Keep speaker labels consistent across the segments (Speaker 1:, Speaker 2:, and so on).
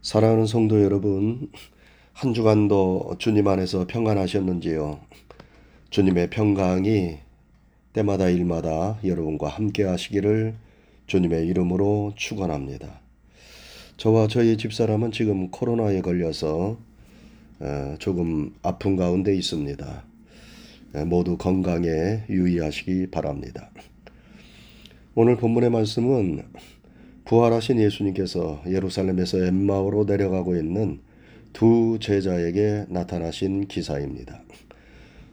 Speaker 1: 사랑하는 성도 여러분, 한 주간도 주님 안에서 평안하셨는지요? 주님의 평강이 때마다 일마다 여러분과 함께 하시기를 주님의 이름으로 축원합니다. 저와 저희 집사람은 지금 코로나에 걸려서 어, 조금 아픈 가운데 있습니다. 어, 모두 건강에 유의하시기 바랍니다. 오늘 본문의 말씀은 부활하신 예수님께서 예루살렘에서 엠마오로 내려가고 있는 두 제자에게 나타나신 기사입니다.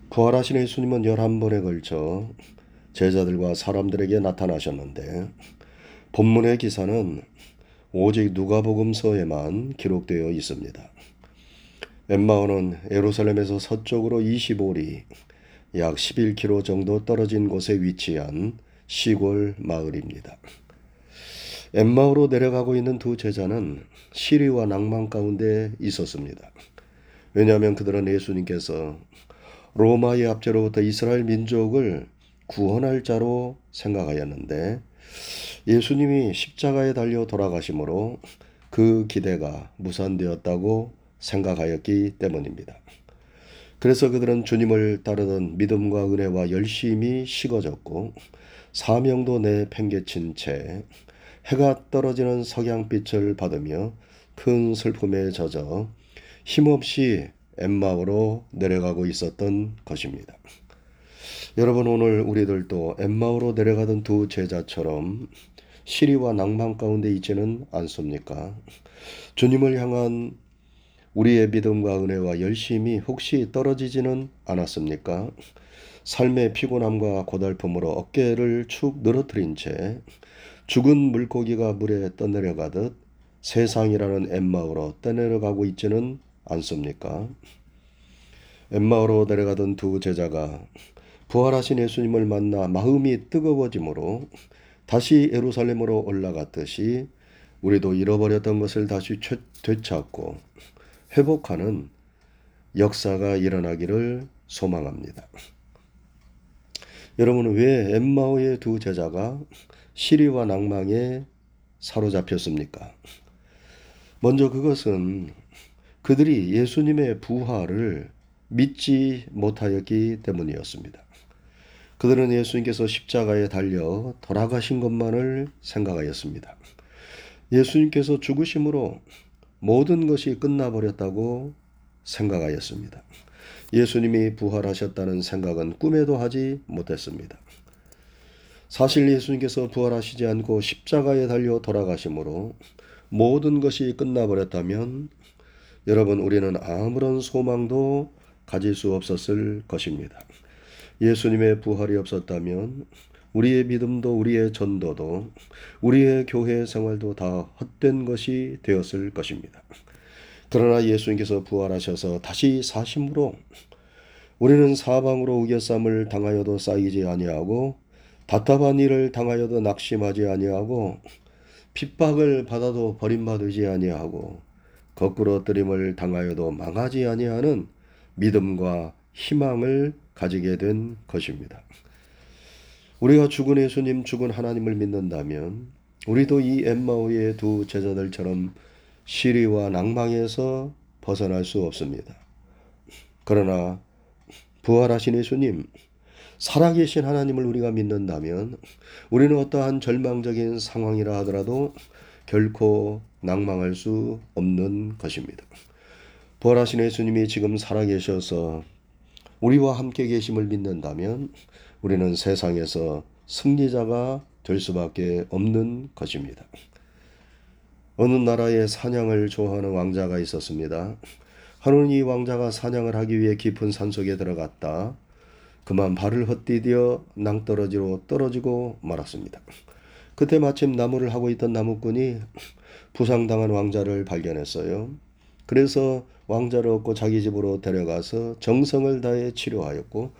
Speaker 1: 부활하신 예수님은 11번에 걸쳐 제자들과 사람들에게 나타나셨는데 본문의 기사는 오직 누가복음서에만 기록되어 있습니다. 엠마오는 예루살렘에서 서쪽으로 25리 약 11km 정도 떨어진 곳에 위치한 시골 마을입니다. 엠마오로 내려가고 있는 두 제자는 시리와 낭만 가운데 있었습니다. 왜냐하면 그들은 예수님께서 로마의 압제로부터 이스라엘 민족을 구원할 자로 생각하였는데 예수님이 십자가에 달려 돌아가심으로 그 기대가 무산되었다고 생각하였기 때문입니다. 그래서 그들은 주님을 따르던 믿음과 은혜와 열심이 식어졌고 사명도 내팽개친 채 해가 떨어지는 석양빛을 받으며 큰 슬픔에 젖어 힘없이 엠마오로 내려가고 있었던 것입니다. 여러분 오늘 우리들도 엠마오로 내려가던 두 제자처럼 시리와 낭만 가운데 있지는 않습니까? 주님을 향한 우리의 믿음과 은혜와 열심이 혹시 떨어지지는 않았습니까? 삶의 피곤함과 고달픔으로 어깨를 축 늘어뜨린 채 죽은 물고기가 물에 떠내려가듯 세상이라는 엠마오로 떠내려가고 있지는 않습니까? 엠마오로 내려가던 두 제자가 부활하신 예수님을 만나 마음이 뜨거워지므로 다시 예루살렘으로 올라갔듯이 우리도 잃어버렸던 것을 다시 되찾고 회복하는 역사가 일어나기를 소망합니다. 여러분은 왜 엠마오의 두 제자가 시리와 낭망에 사로잡혔습니까? 먼저 그것은 그들이 예수님의 부활을 믿지 못하였기 때문이었습니다. 그들은 예수님께서 십자가에 달려 돌아가신 것만을 생각하였습니다. 예수님께서 죽으심으로 모든 것이 끝나버렸다고 생각하였습니다. 예수님이 부활하셨다는 생각은 꿈에도 하지 못했습니다. 사실 예수님께서 부활하시지 않고 십자가에 달려 돌아가심으로 모든 것이 끝나버렸다면 여러분 우리는 아무런 소망도 가질 수 없었을 것입니다. 예수님의 부활이 없었다면 우리의 믿음도 우리의 전도도 우리의 교회 생활도 다 헛된 것이 되었을 것입니다. 그러나 예수님께서 부활하셔서 다시 사심으로 우리는 사방으로 우겨쌈을 당하여도 쌓이지 아니하고 답답한 일을 당하여도 낙심하지 아니하고 핍박을 받아도 버림받지 아니하고 거꾸로 뜨림을 당하여도 망하지 아니하는 믿음과 희망을 가지게 된 것입니다. 우리가 죽은 예수님, 죽은 하나님을 믿는다면 우리도 이 엠마오의 두 제자들처럼 시리와 낭망에서 벗어날 수 없습니다. 그러나 부활하신 예수님, 살아계신 하나님을 우리가 믿는다면 우리는 어떠한 절망적인 상황이라 하더라도 결코 낭망할 수 없는 것입니다. 부활하신 예수님이 지금 살아계셔서 우리와 함께 계심을 믿는다면 우리는 세상에서 승리자가 될 수밖에 없는 것입니다. 어느 나라에 사냥을 좋아하는 왕자가 있었습니다. 하는 이 왕자가 사냥을 하기 위해 깊은 산속에 들어갔다. 그만 발을 헛디뎌 낭떠러지로 떨어지고 말았습니다. 그때 마침 나무를 하고 있던 나무꾼이 부상당한 왕자를 발견했어요. 그래서 왕자를 얻고 자기 집으로 데려가서 정성을 다해 치료하였고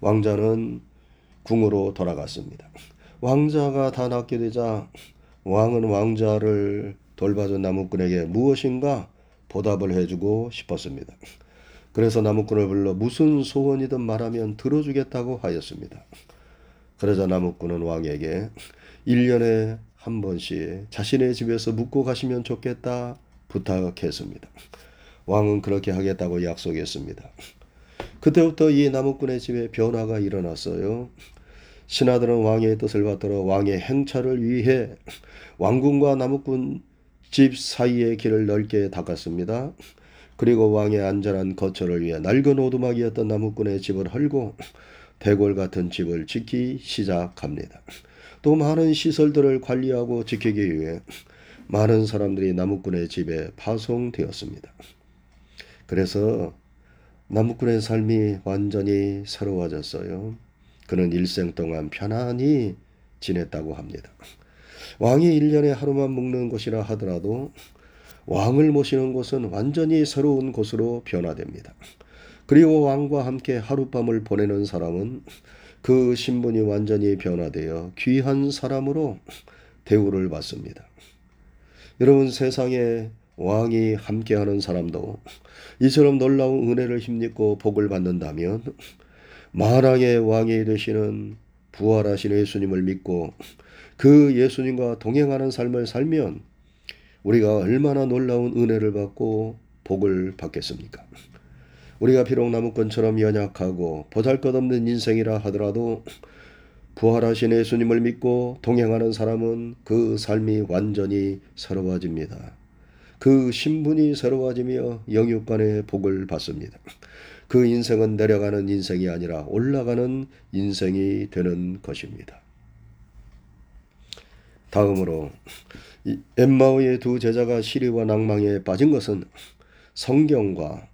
Speaker 1: 왕자는 궁으로 돌아갔습니다. 왕자가 다 낫게 되자 왕은 왕자를 돌봐준 나무꾼에게 무엇인가 보답을 해주고 싶었습니다. 그래서 나무꾼을 불러 무슨 소원이든 말하면 들어주겠다고 하였습니다. 그러자 나무꾼은 왕에게 1년에 한 번씩 자신의 집에서 묵고 가시면 좋겠다 부탁했습니다. 왕은 그렇게 하겠다고 약속했습니다. 그때부터 이 나무꾼의 집에 변화가 일어났어요. 신하들은 왕의 뜻을 받들어 왕의 행차를 위해 왕궁과 나무꾼 집 사이의 길을 넓게 닦았습니다. 그리고 왕의 안전한 거처를 위해 낡은 오두막이었던 나무꾼의 집을 헐고 대궐 같은 집을 짓기 시작합니다. 또 많은 시설들을 관리하고 지키기 위해 많은 사람들이 나무꾼의 집에 파송되었습니다. 그래서 나무꾼의 삶이 완전히 새로워졌어요. 그는 일생 동안 편안히 지냈다고 합니다. 왕이 1년에 하루만 묵는 곳이라 하더라도 왕을 모시는 곳은 완전히 새로운 곳으로 변화됩니다. 그리고 왕과 함께 하룻밤을 보내는 사람은 그 신분이 완전히 변화되어 귀한 사람으로 대우를 받습니다. 여러분 세상에 왕이 함께하는 사람도 이처럼 놀라운 은혜를 힘입고 복을 받는다면 만왕의 왕이 되시는 부활하신 예수님을 믿고 그 예수님과 동행하는 삶을 살면 우리가 얼마나 놀라운 은혜를 받고 복을 받겠습니까? 우리가 비록 나무꾼처럼 연약하고 보잘것없는 인생이라 하더라도 부활하신 예수님을 믿고 동행하는 사람은 그 삶이 완전히 새로워집니다. 그 신분이 새로워지며 영육간의 복을 받습니다. 그 인생은 내려가는 인생이 아니라 올라가는 인생이 되는 것입니다. 다음으로 엠마오의 두 제자가 시리와 낭망에 빠진 것은 성경과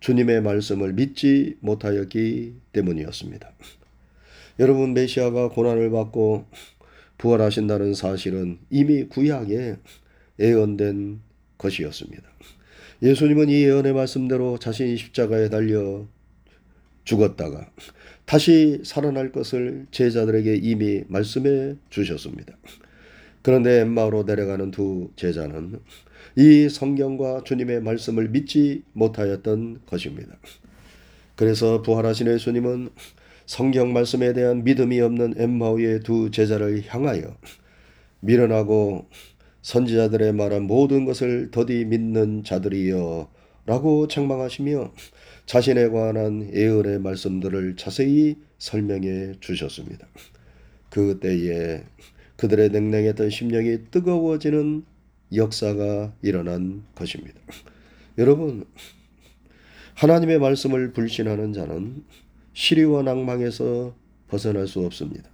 Speaker 1: 주님의 말씀을 믿지 못하였기 때문이었습니다. 여러분 메시아가 고난을 받고 부활하신다는 사실은 이미 구약에 예언된 것이었습니다. 예수님은 이 예언의 말씀대로 자신이 십자가에 달려 죽었다가 다시 살아날 것을 제자들에게 이미 말씀해 주셨습니다. 그런데 엠마오로 내려가는 두 제자는 이 성경과 주님의 말씀을 믿지 못하였던 것입니다. 그래서 부활하신 예수님은 성경 말씀에 대한 믿음이 없는 엠마오의 두 제자를 향하여 미련하고 선지자들의 말한 모든 것을 더디 믿는 자들이여 라고 책망하시며 자신에 관한 예언의 말씀들을 자세히 설명해 주셨습니다. 그때에 그들의 냉랭했던 심령이 뜨거워지는 역사가 일어난 것입니다. 여러분, 하나님의 말씀을 불신하는 자는 시리와 낭망에서 벗어날 수 없습니다.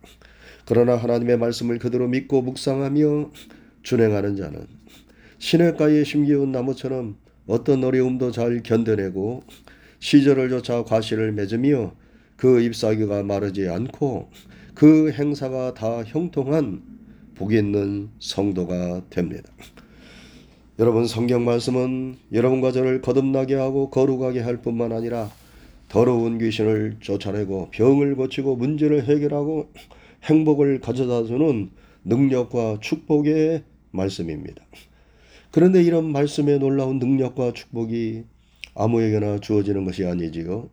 Speaker 1: 그러나 하나님의 말씀을 그대로 믿고 묵상하며 준행하는 자는 시냇가에 심기운 나무처럼 어떤 어려움도 잘 견뎌내고 시절을 쫓아 과실을 맺으며 그 잎사귀가 마르지 않고 그 행사가 다 형통한 복 있는 성도가 됩니다. 여러분 성경 말씀은 여러분과 저를 거듭나게 하고 거룩하게 할 뿐만 아니라 더러운 귀신을 쫓아내고 병을 고치고 문제를 해결하고 행복을 가져다 주는 능력과 축복의 말씀입니다. 그런데 이런 말씀의 놀라운 능력과 축복이 아무에게나 주어지는 것이 아니지요.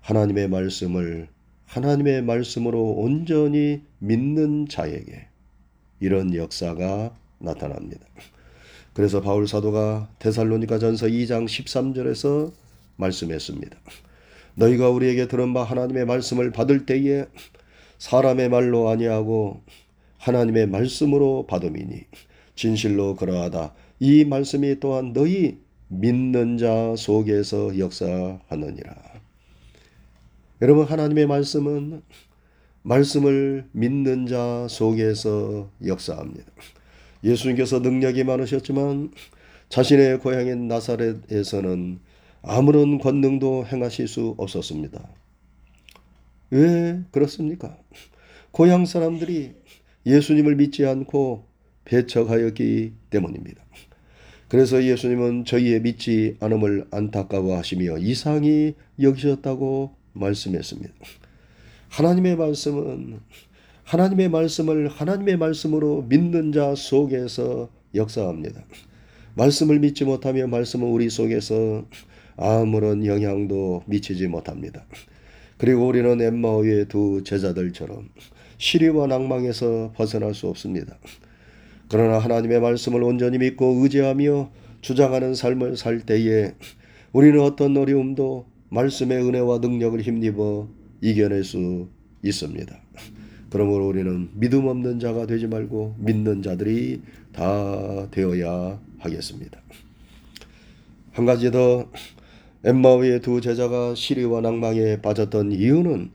Speaker 1: 하나님의 말씀을 하나님의 말씀으로 온전히 믿는 자에게 이런 역사가 나타납니다. 그래서 바울 사도가 데살로니가 전서 2장 13절에서 말씀했습니다. 너희가 우리에게 들은 바 하나님의 말씀을 받을 때에 사람의 말로 아니하고 하나님의 말씀으로 받음이니 진실로 그러하다. 이 말씀이 또한 너희 믿는 자 속에서 역사하느니라. 여러분 하나님의 말씀은 말씀을 믿는 자 속에서 역사합니다. 예수님께서 능력이 많으셨지만 자신의 고향인 나사렛에서는 아무런 권능도 행하실 수 없었습니다. 왜 그렇습니까? 고향 사람들이 예수님을 믿지 않고 배척하였기 때문입니다. 그래서 예수님은 저희의 믿지 않음을 안타까워하시며 이상히 여기셨다고 말씀했습니다. 하나님의 말씀은 하나님의 말씀을 하나님의 말씀으로 믿는 자 속에서 역사합니다. 말씀을 믿지 못하면 말씀은 우리 속에서 아무런 영향도 미치지 못합니다. 그리고 우리는 엠마오의 두 제자들처럼 시리와 낭망에서 벗어날 수 없습니다. 그러나 하나님의 말씀을 온전히 믿고 의지하며 주장하는 삶을 살 때에 우리는 어떤 어려움도 말씀의 은혜와 능력을 힘입어 이겨낼 수 있습니다. 그러므로 우리는 믿음 없는 자가 되지 말고 믿는 자들이 다 되어야 하겠습니다. 한 가지 더 엠마오의 두 제자가 시리와 낭망에 빠졌던 이유는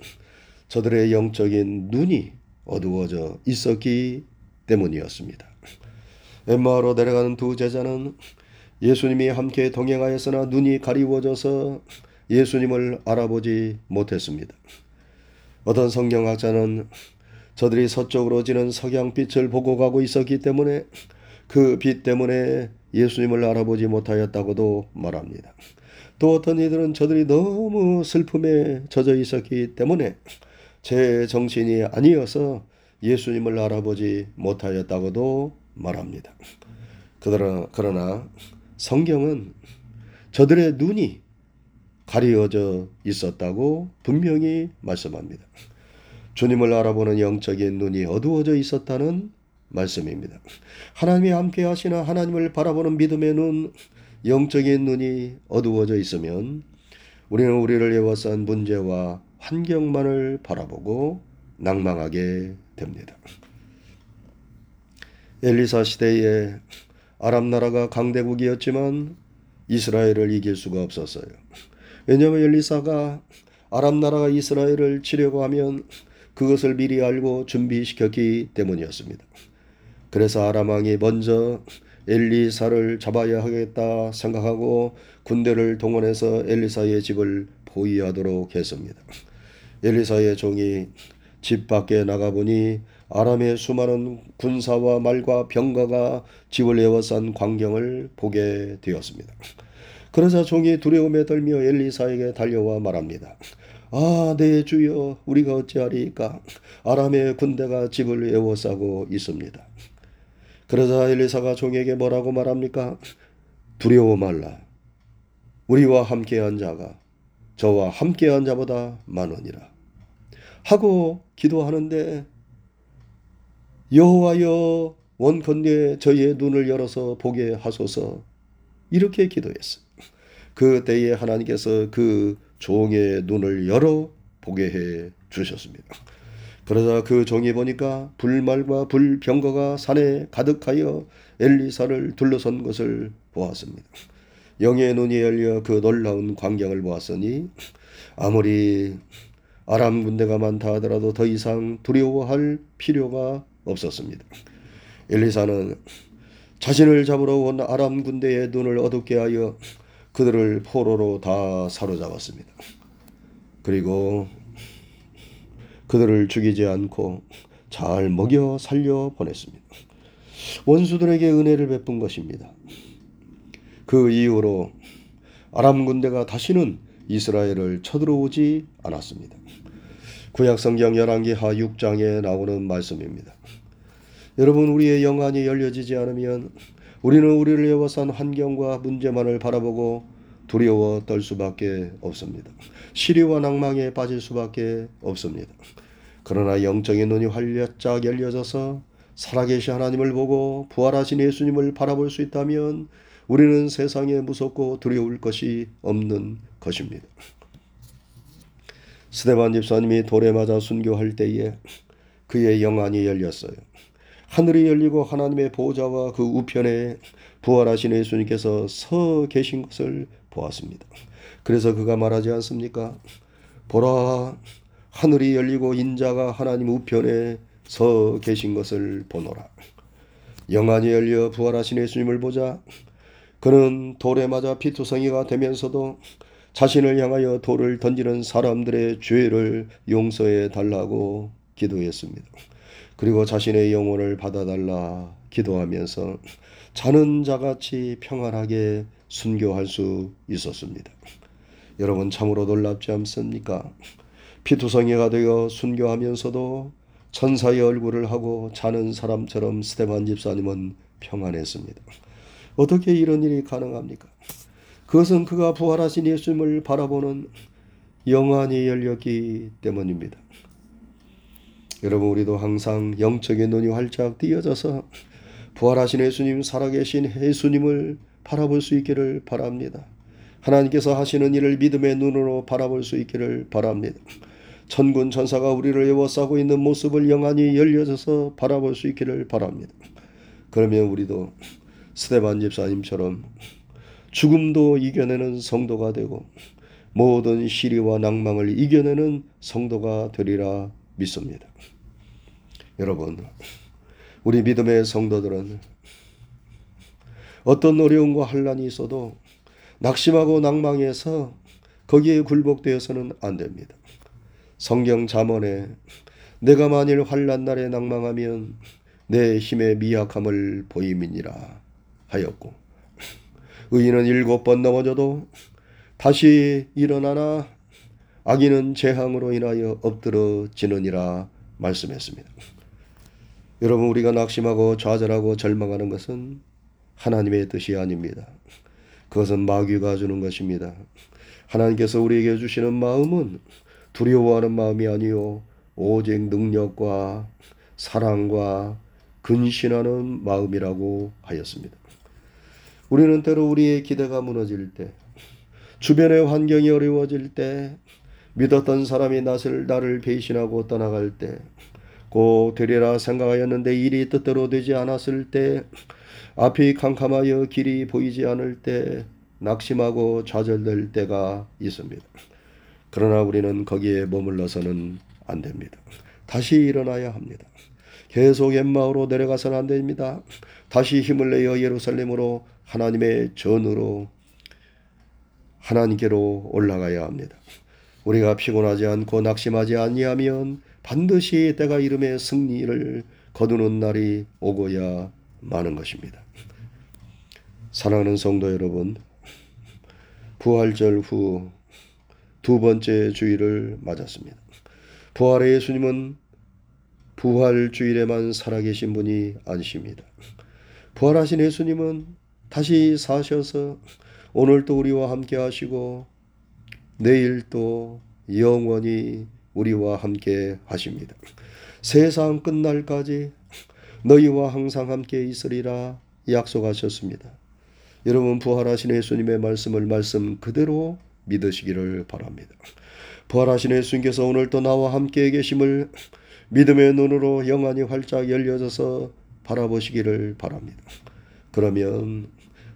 Speaker 1: 저들의 영적인 눈이 어두워져 있었기 때문이었습니다. 엠마오로 내려가는 두 제자는 예수님이 함께 동행하였으나 눈이 가리워져서 예수님을 알아보지 못했습니다. 어떤 성경학자는 저들이 서쪽으로 지는 석양빛을 보고 가고 있었기 때문에 그 빛 때문에 예수님을 알아보지 못하였다고도 말합니다. 또 어떤 이들은 저들이 너무 슬픔에 젖어 있었기 때문에 제 정신이 아니어서 예수님을 알아보지 못하였다고도 말합니다. 그러나, 성경은 저들의 눈이 가리어져 있었다고 분명히 말씀합니다. 주님을 알아보는 영적인 눈이 어두워져 있었다는 말씀입니다. 하나님이 함께 하시나 하나님을 바라보는 믿음의 눈, 영적인 눈이 어두워져 있으면 우리는 우리를 에워싼 문제와 환경만을 바라보고 낭망하게 됩니다. 엘리사 시대에 아람 나라가 강대국이었지만 이스라엘을 이길 수가 없었어요. 왜냐하면 엘리사가 아람 나라가 이스라엘을 치려고 하면 그것을 미리 알고 준비시켰기 때문이었습니다. 그래서 아람 왕이 먼저 엘리사를 잡아야 하겠다 생각하고 군대를 동원해서 엘리사의 집을 포위하도록 했습니다. 엘리사의 종이 집 밖에 나가보니 아람의 수많은 군사와 말과 병가가 집을 에워싼 광경을 보게 되었습니다. 그러자 종이 두려움에 떨며 엘리사에게 달려와 말합니다. 아, 내 네, 주여, 우리가 어찌하리까? 아람의 군대가 집을 에워싸고 있습니다. 그러자 엘리사가 종에게 뭐라고 말합니까? 두려워 말라. 우리와 함께한 자가 저와 함께한 자보다 많으니라. 하고 기도하는데 여호와여 원컨대 저희의 눈을 열어서 보게 하소서 이렇게 기도했어요. 그때에 하나님께서 그 종의 눈을 열어 보게 해 주셨습니다. 그러자 그 종이 보니까 불말과 불병거가 산에 가득하여 엘리사를 둘러선 것을 보았습니다. 영의 눈이 열려 그 놀라운 광경을 보았으니 아무리 아람 군대가 많다 하더라도 더 이상 두려워할 필요가 없었습니다. 엘리사는 자신을 잡으러 온 아람 군대의 눈을 어둡게 하여 그들을 포로로 다 사로잡았습니다. 그리고 그들을 죽이지 않고 잘 먹여 살려 보냈습니다. 원수들에게 은혜를 베푼 것입니다. 그 이후로 아람 군대가 다시는 이스라엘을 쳐들어오지 않았습니다. 구약 성경 열왕기 하 6장에 나오는 말씀입니다. 여러분 우리의 영안이 열려지지 않으면 우리는 우리를 에워싼 환경과 문제만을 바라보고 두려워 떨 수밖에 없습니다. 시리와 낭망에 빠질 수밖에 없습니다. 그러나 영적인 눈이 활짝 열려져서 살아계신 하나님을 보고 부활하신 예수님을 바라볼 수 있다면 우리는 세상에 무섭고 두려울 것이 없는 것입니다. 스테반 집사님이 돌에 맞아 순교할 때에 그의 영안이 열렸어요. 하늘이 열리고 하나님의 보좌와 그 우편에 부활하신 예수님께서 서 계신 것을 보았습니다. 그래서 그가 말하지 않습니까? 보라, 하늘이 열리고 인자가 하나님 우편에 서 계신 것을 보노라. 영안이 열려 부활하신 예수님을 보자 그는 돌에 맞아 피투성이가 되면서도 자신을 향하여 돌을 던지는 사람들의 죄를 용서해 달라고 기도했습니다. 그리고 자신의 영혼을 받아달라 기도하면서 자는 자같이 평안하게 순교할 수 있었습니다. 여러분 참으로 놀랍지 않습니까? 피투성이가 되어 순교하면서도 천사의 얼굴을 하고 자는 사람처럼 스테반 집사님은 평안했습니다. 어떻게 이런 일이 가능합니까? 그것은 그가 부활하신 예수님을 바라보는 영안이 열렸기 때문입니다. 여러분 우리도 항상 영적인 눈이 활짝 띄어져서 부활하신 예수님 살아계신 예수님을 바라볼 수 있기를 바랍니다. 하나님께서 하시는 일을 믿음의 눈으로 바라볼 수 있기를 바랍니다. 천군 천사가 우리를 에워싸고 있는 모습을 영안이 열려져서 바라볼 수 있기를 바랍니다. 그러면 우리도 스테반 집사님처럼 죽음도 이겨내는 성도가 되고 모든 시리와 낭망을 이겨내는 성도가 되리라 믿습니다. 여러분, 우리 믿음의 성도들은 어떤 어려움과 환란이 있어도 낙심하고 낭망해서 거기에 굴복되어서는 안 됩니다. 성경 잠언에 내가 만일 환란 날에 낭망하면 내 힘의 미약함을 보임이니라 하였고 의인은 일곱 번 넘어져도 다시 일어나나 악인은 재앙으로 인하여 엎드러지느니라 말씀했습니다. 여러분 우리가 낙심하고 좌절하고 절망하는 것은 하나님의 뜻이 아닙니다. 그것은 마귀가 주는 것입니다. 하나님께서 우리에게 주시는 마음은 두려워하는 마음이 아니요 오직 능력과 사랑과 근신하는 마음이라고 하였습니다. 우리는 때로 우리의 기대가 무너질 때, 주변의 환경이 어려워질 때, 믿었던 사람이 나를, 배신하고 떠나갈 때, 꼭 되리라 생각하였는데 일이 뜻대로 되지 않았을 때, 앞이 캄캄하여 길이 보이지 않을 때, 낙심하고 좌절될 때가 있습니다. 그러나 우리는 거기에 머물러서는 안 됩니다. 다시 일어나야 합니다. 계속 엠마오로 내려가서는 안 됩니다. 다시 힘을 내어 예루살렘으로 하나님의 전으로 하나님께로 올라가야 합니다. 우리가 피곤하지 않고 낙심하지 아니하면 반드시 때가 이름의 승리를 거두는 날이 오고야 마는 것입니다. 사랑하는 성도 여러분, 부활절 후 두 번째 주일을 맞았습니다. 부활의 예수님은 부활 주일에만 살아계신 분이 아니십니다. 부활하신 예수님은 다시 사셔서 오늘 또 우리와 함께 하시고 내일 또 영원히 우리와 함께 하십니다. 세상 끝날까지 너희와 항상 함께 있으리라 약속하셨습니다. 여러분 부활하신 예수님의 말씀을 말씀 그대로 믿으시기를 바랍니다. 부활하신 예수님께서 오늘 또 나와 함께 계심을 믿음의 눈으로 영안이 활짝 열려져서 바라보시기를 바랍니다. 그러면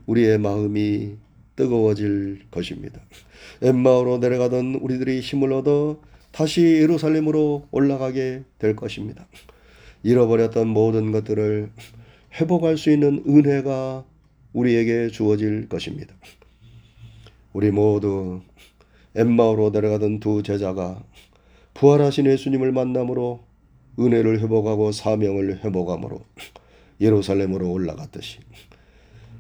Speaker 1: 우리의 마음이 뜨거워질 것입니다. 엠마오로 내려가던 우리들이 힘을 얻어 다시 예루살렘으로 올라가게 될 것입니다. 잃어버렸던 모든 것들을 회복할 수 있는 은혜가 우리에게 주어질 것입니다. 우리 모두 엠마오로 내려가던 두 제자가 부활하신 예수님을 만남으로 은혜를 회복하고 사명을 회복함으로 예루살렘으로 올라갔듯이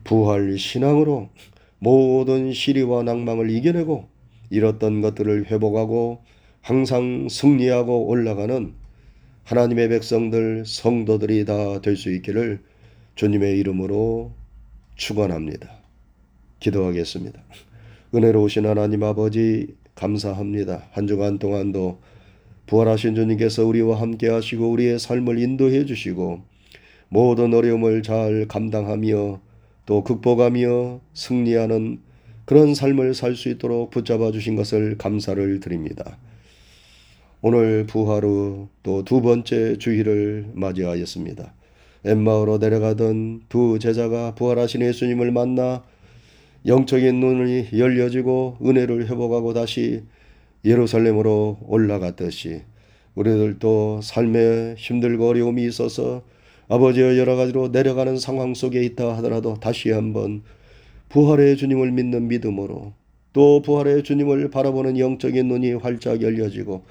Speaker 1: 부활 신앙으로 모든 시리와 낭망을 이겨내고 잃었던 것들을 회복하고 항상 승리하고 올라가는 하나님의 백성들 성도들이 다 될 수 있기를 주님의 이름으로 축원합니다. 기도하겠습니다. 은혜로우신 하나님 아버지 감사합니다. 한 주간 동안도 부활하신 주님께서 우리와 함께 하시고 우리의 삶을 인도해 주시고 모든 어려움을 잘 감당하며 또 극복하며 승리하는 그런 삶을 살 수 있도록 붙잡아 주신 것을 감사를 드립니다. 오늘 부활 후또두 번째 주일을 맞이하였습니다. 엠마오로 내려가던 두 제자가 부활하신 예수님을 만나 영적인 눈이 열려지고 은혜를 회복하고 다시 예루살렘으로 올라갔듯이 우리들도 삶에 힘들고 어려움이 있어서 아버지의 여러 가지로 내려가는 상황 속에 있다 하더라도 다시 한번 부활의 주님을 믿는 믿음으로 또 부활의 주님을 바라보는 영적인 눈이 활짝 열려지고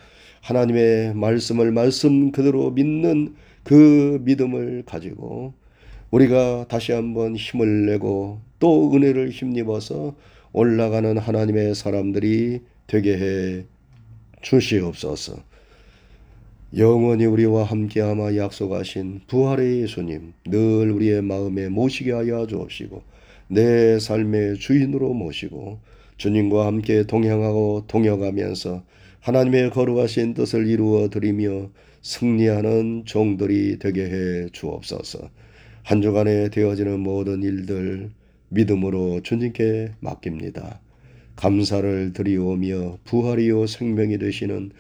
Speaker 1: 하나님의 말씀을 말씀 그대로 믿는 그 믿음을 가지고 우리가 다시 한번 힘을 내고 또 은혜를 힘입어서 올라가는 하나님의 사람들이 되게 해 주시옵소서. 영원히 우리와 함께하마 약속하신 부활의 예수님 늘 우리의 마음에 모시게 하여 주옵시고 내 삶의 주인으로 모시고 주님과 함께 동행하고 동역하면서 하나님의 거룩하신 뜻을 이루어 드리며 승리하는 종들이 되게 해 주옵소서. 한 주간에 되어지는 모든 일들 믿음으로 주님께 맡깁니다. 감사를 드리오며 부활이요 생명이 되시는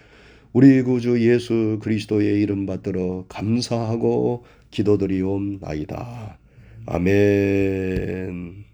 Speaker 1: 우리 구주 예수 그리스도의 이름 받들어 감사하고 기도드리옵나이다. 아멘.